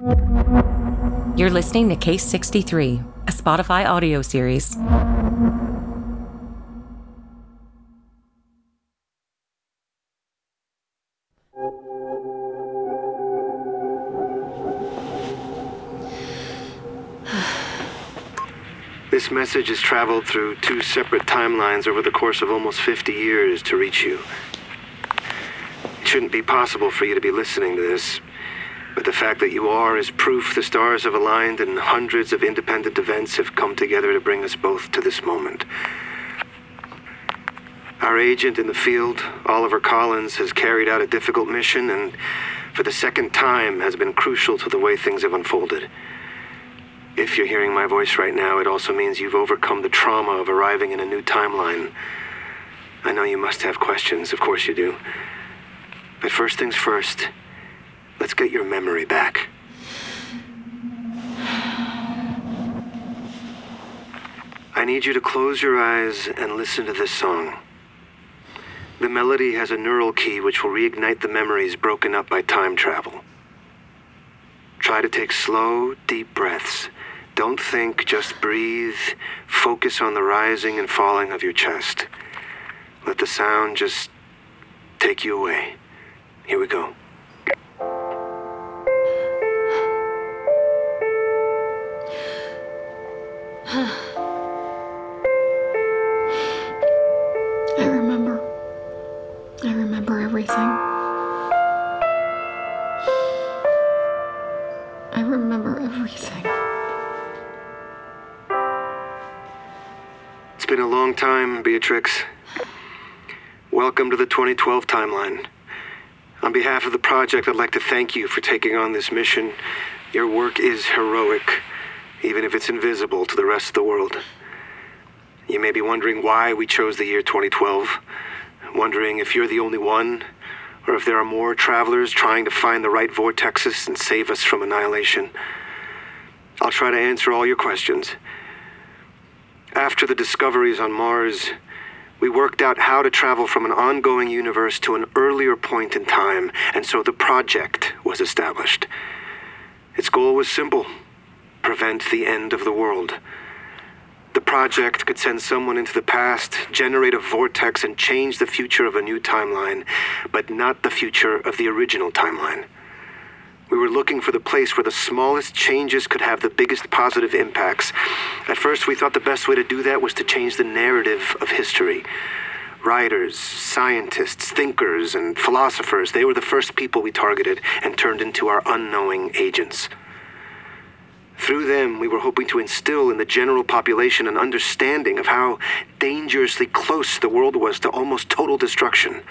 You're listening to Case 63, a Spotify audio series. This message has traveled through two separate timelines over the course of almost 50 years to reach you. It shouldn't be possible for you to be listening to this, but the fact that you are is proof the stars have aligned and hundreds of independent events have come together to bring us both to this moment. Our agent in the field, Oliver Collins, has carried out a difficult mission and, for the second time, has been crucial to the way things have unfolded. If you're hearing my voice right now, it also means you've overcome the trauma of arriving in a new timeline. I know you must have questions, of course you do. But first things first, let's get your memory back. I need you to close your eyes and listen to this song. The melody has a neural key which will reignite the memories broken up by time travel. Try to take slow, deep breaths. Don't think, just breathe. Focus on the rising and falling of your chest. Let the sound just take you away. Here we go. I remember. I remember everything. I remember everything. It's been a long time, Beatrix. Welcome to the 2012 timeline. On behalf of the project, I'd like to thank you for taking on this mission. Your work is heroic, even if it's invisible to the rest of the world. You may be wondering why we chose the year 2012, wondering if you're the only one, or if there are more travelers trying to find the right vortexes and save us from annihilation. I'll try to answer all your questions. After the discoveries on Mars, we worked out how to travel from an ongoing universe to an earlier point in time, and so the project was established. Its goal was simple prevent the end of the world. The project could send someone into the past, generate a vortex, and change the future of a new timeline, but not the future of the original timeline. We were looking for the place where the smallest changes could have the biggest positive impacts. At first, we thought the best way to do that was to change the narrative of history. Writers, scientists, thinkers, and philosophers, they were the first people we targeted and turned into our unknowing agents. Through them, we were hoping to instill in the general population an understanding of how dangerously close the world was to almost total destruction.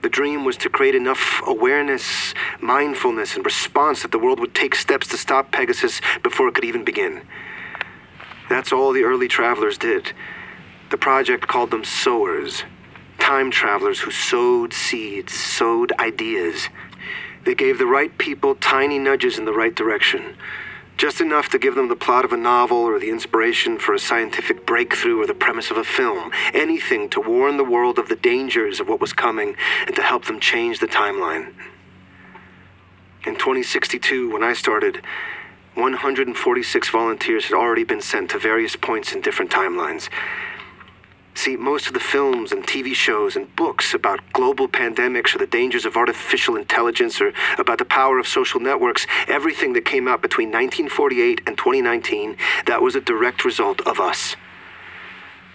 The dream was to create enough awareness, mindfulness, and response that the world would take steps to stop Pegasus before it could even begin. That's all the early travelers did. The project called them sowers, time travelers who sowed seeds, sowed ideas. They gave the right people tiny nudges in the right direction. Just enough to give them the plot of a novel or the inspiration for a scientific breakthrough or the premise of a film. Anything to warn the world of the dangers of what was coming and to help them change the timeline. In 2062, when I started, 146 volunteers had already been sent to various points in different timelines. See, most of the films and TV shows and books about global pandemics or the dangers of artificial intelligence or about the power of social networks, everything that came out between 1948 and 2019, that was a direct result of us.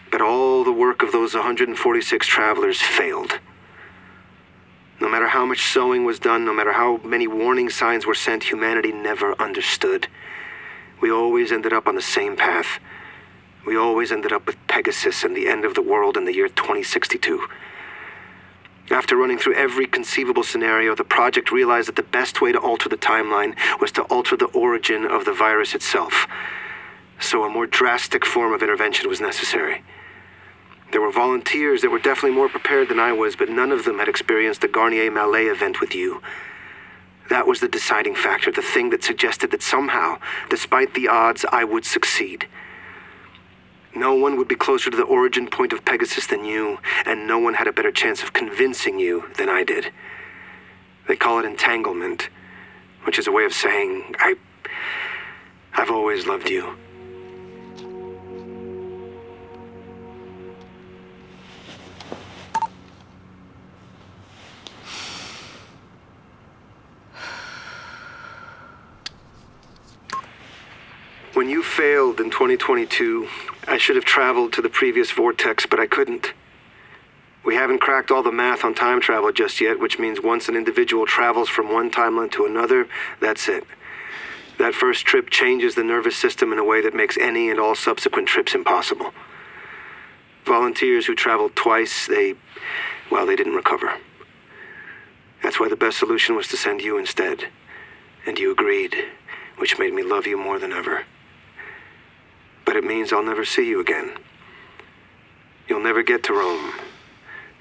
But all the work of those 146 travelers failed. No matter how much sowing was done, no matter how many warning signs were sent, humanity never understood. We always ended up on the same path. We always ended up with Pegasus and the end of the world in the year 2062. After running through every conceivable scenario, the project realized that the best way to alter the timeline was to alter the origin of the virus itself. So a more drastic form of intervention was necessary. There were volunteers that were definitely more prepared than I was, but none of them had experienced the Garnier Mallet event with you. That was the deciding factor, the thing that suggested that somehow, despite the odds, I would succeed. No one would be closer to the origin point of Pegasus than you, and no one had a better chance of convincing you than I did. They call it entanglement. which is a way of saying I. I've always loved you. When you failed in 2022, I should have traveled to the previous vortex, but I couldn't. We haven't cracked all the math on time travel just yet, which means once an individual travels from one timeline to another, that's it. That first trip changes the nervous system in a way that makes any and all subsequent trips impossible. Volunteers who traveled twice, they, well, they didn't recover. That's why the best solution was to send you instead. And you agreed, which made me love you more than ever. But it means I'll never see you again. You'll never get to Rome.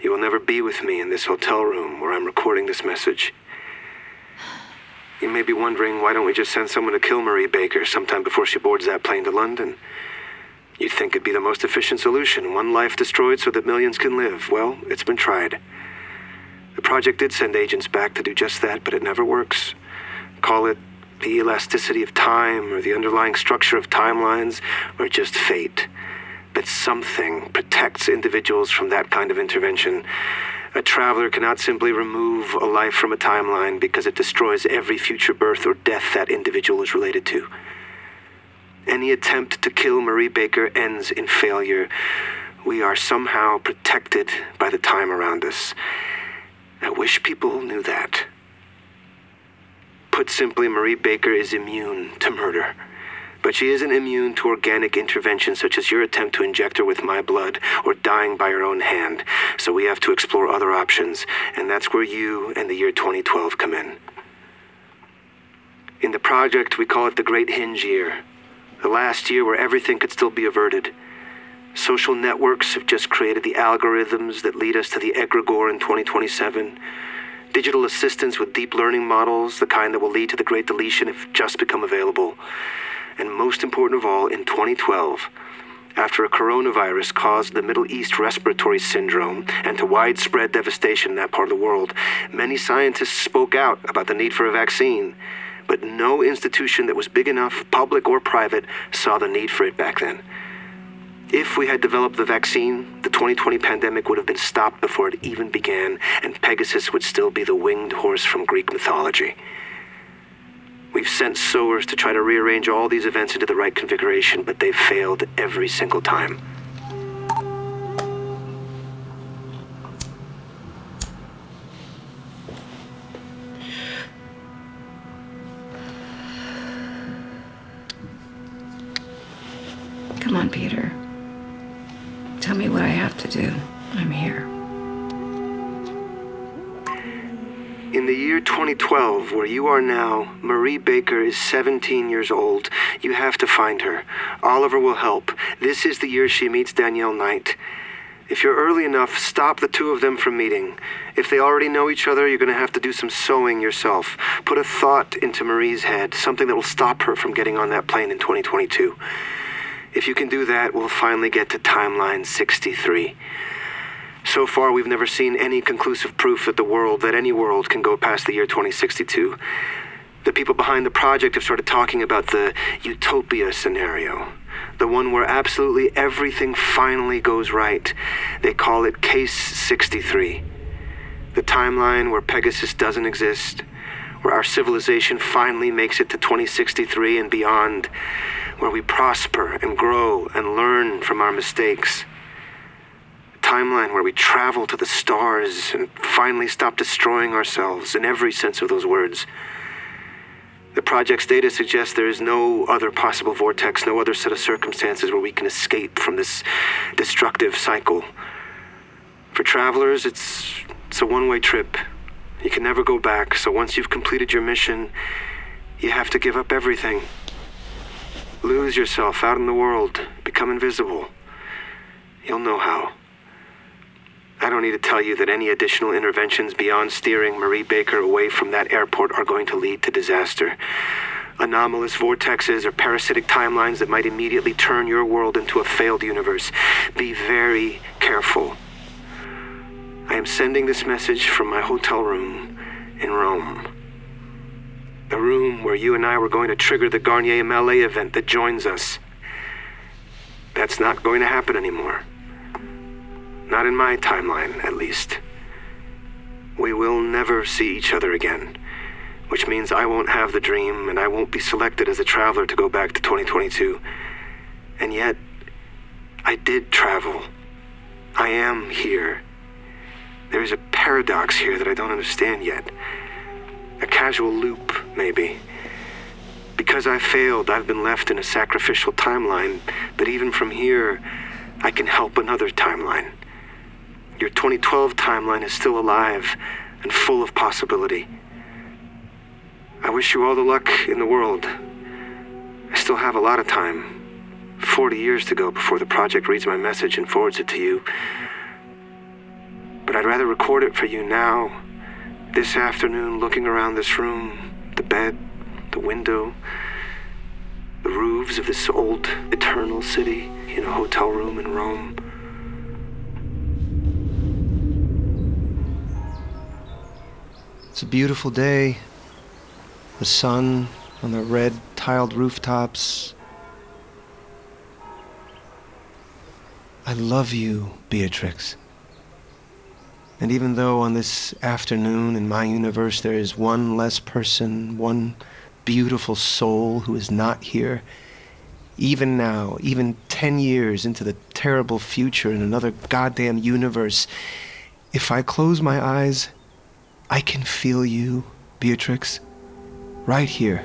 You will never be with me in this hotel room where I'm recording this message. You may be wondering why don't we just send someone to kill Marie Baker sometime before she boards that plane to London? You'd think it'd be the most efficient solution, one life destroyed so that millions can live. Well, it's been tried. The project did send agents back to do just that, but it never works. Call it the elasticity of time, or the underlying structure of timelines, or just fate. But something protects individuals from that kind of intervention. A traveler cannot simply remove a life from a timeline because it destroys every future birth or death that individual is related to. Any attempt to kill Marie Baker ends in failure. We are somehow protected by the time around us. I wish people knew that. Put simply, Marie Baker is immune to murder. But she isn't immune to organic intervention such as your attempt to inject her with my blood or dying by her own hand. So we have to explore other options, and that's where you and the year 2012 come in. In the project, we call it the Great Hinge Year. The last year where everything could still be averted. Social networks have just created the algorithms that lead us to the egregore in 2027. Digital assistants with deep learning models, the kind that will lead to the Great Deletion, have just become available. And most important of all, in 2012, after a coronavirus caused the Middle East respiratory syndrome and to widespread devastation in that part of the world, many scientists spoke out about the need for a vaccine. But no institution that was big enough, public or private, saw the need for it back then. If we had developed the vaccine, the 2020 pandemic would have been stopped before it even began, and Pegasus would still be the winged horse from Greek mythology. We've sent sowers to try to rearrange all these events into the right configuration, but they've failed every single time. Come on, Peter. Tell me what I have to do. I'm here. In the year 2012, where you are now, Marie Baker is 17 years old. You have to find her. Oliver will help. This is the year she meets Danielle Knight. If you're early enough, stop the two of them from meeting. If they already know each other, you're going to have to do some sowing yourself. Put a thought into Marie's head, something that will stop her from getting on that plane in 2022. If you can do that, we'll finally get to timeline 63. So far, we've never seen any conclusive proof that the world, that any world, can go past the year 2062. The people behind the project have started talking about the utopia scenario. The one where absolutely everything finally goes right. They call it Case 63. The timeline where Pegasus doesn't exist, where our civilization finally makes it to 2063 and beyond, where we prosper and grow and learn from our mistakes A timeline where we travel to the stars and finally stop destroying ourselves in every sense of those words. The project's data suggests there is no other possible vortex, no other set of circumstances where we can escape from this destructive cycle. For travelers, it's, it's a one way trip. You can never go back, so once you've completed your mission, you have to give up everything. Lose yourself out in the world, become invisible. You'll know how. I don't need to tell you that any additional interventions beyond steering Marie Baker away from that airport are going to lead to disaster. Anomalous vortexes or parasitic timelines that might immediately turn your world into a failed universe. Be very careful. I am sending this message from my hotel room in Rome. The room where you and I were going to trigger the Garnier Mallet event that joins us. That's not going to happen anymore. Not in my timeline, at least. We will never see each other again, which means I won't have the dream and I won't be selected as a traveler to go back to 2022. And yet, I did travel. I am here. There is a paradox here that I don't understand yet. A causal loop, maybe. Because I failed, I've been left in a sacrificial timeline, but even from here, I can help another timeline. Your 2012 timeline is still alive and full of possibility. I wish you all the luck in the world. I still have a lot of time 40 years to go before the project reads my message and forwards it to you. But I'd rather record it for you now, this afternoon, looking around this room, the bed, the window, the roofs of this old, eternal city in a hotel room in Rome. It's a beautiful day. The sun on the red tiled rooftops. I love you, Beatrix. And even though on this afternoon in my universe there is one less person, one beautiful soul who is not here, even now, even 10 years into the terrible future in another goddamn universe, if I close my eyes, I can feel you, Beatrix, right here,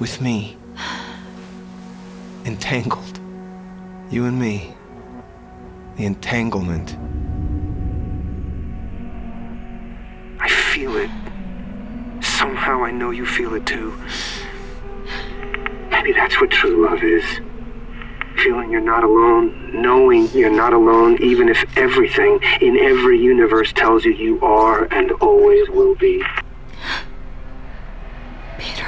with me, entangled, you and me, the entanglement. You feel it too. Maybe that's what true love is. Feeling you're not alone, knowing you're not alone, even if everything in every universe tells you you are and always will be. Peter.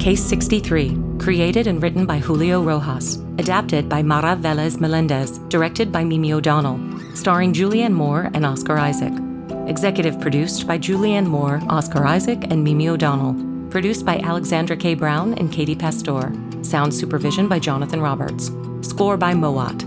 Case 63, created and written by Julio Rojas, adapted by Mara Vélez Meléndez, directed by Mimi O'Donnell, starring Julianne Moore and Oscar Isaac. Executive produced by Julianne Moore, Oscar Isaac, and Mimi O'Donnell. Produced by Alexandra K. Browne and Katie Pastore. Sound supervision by Jonathon Roberts. Score by Mowat.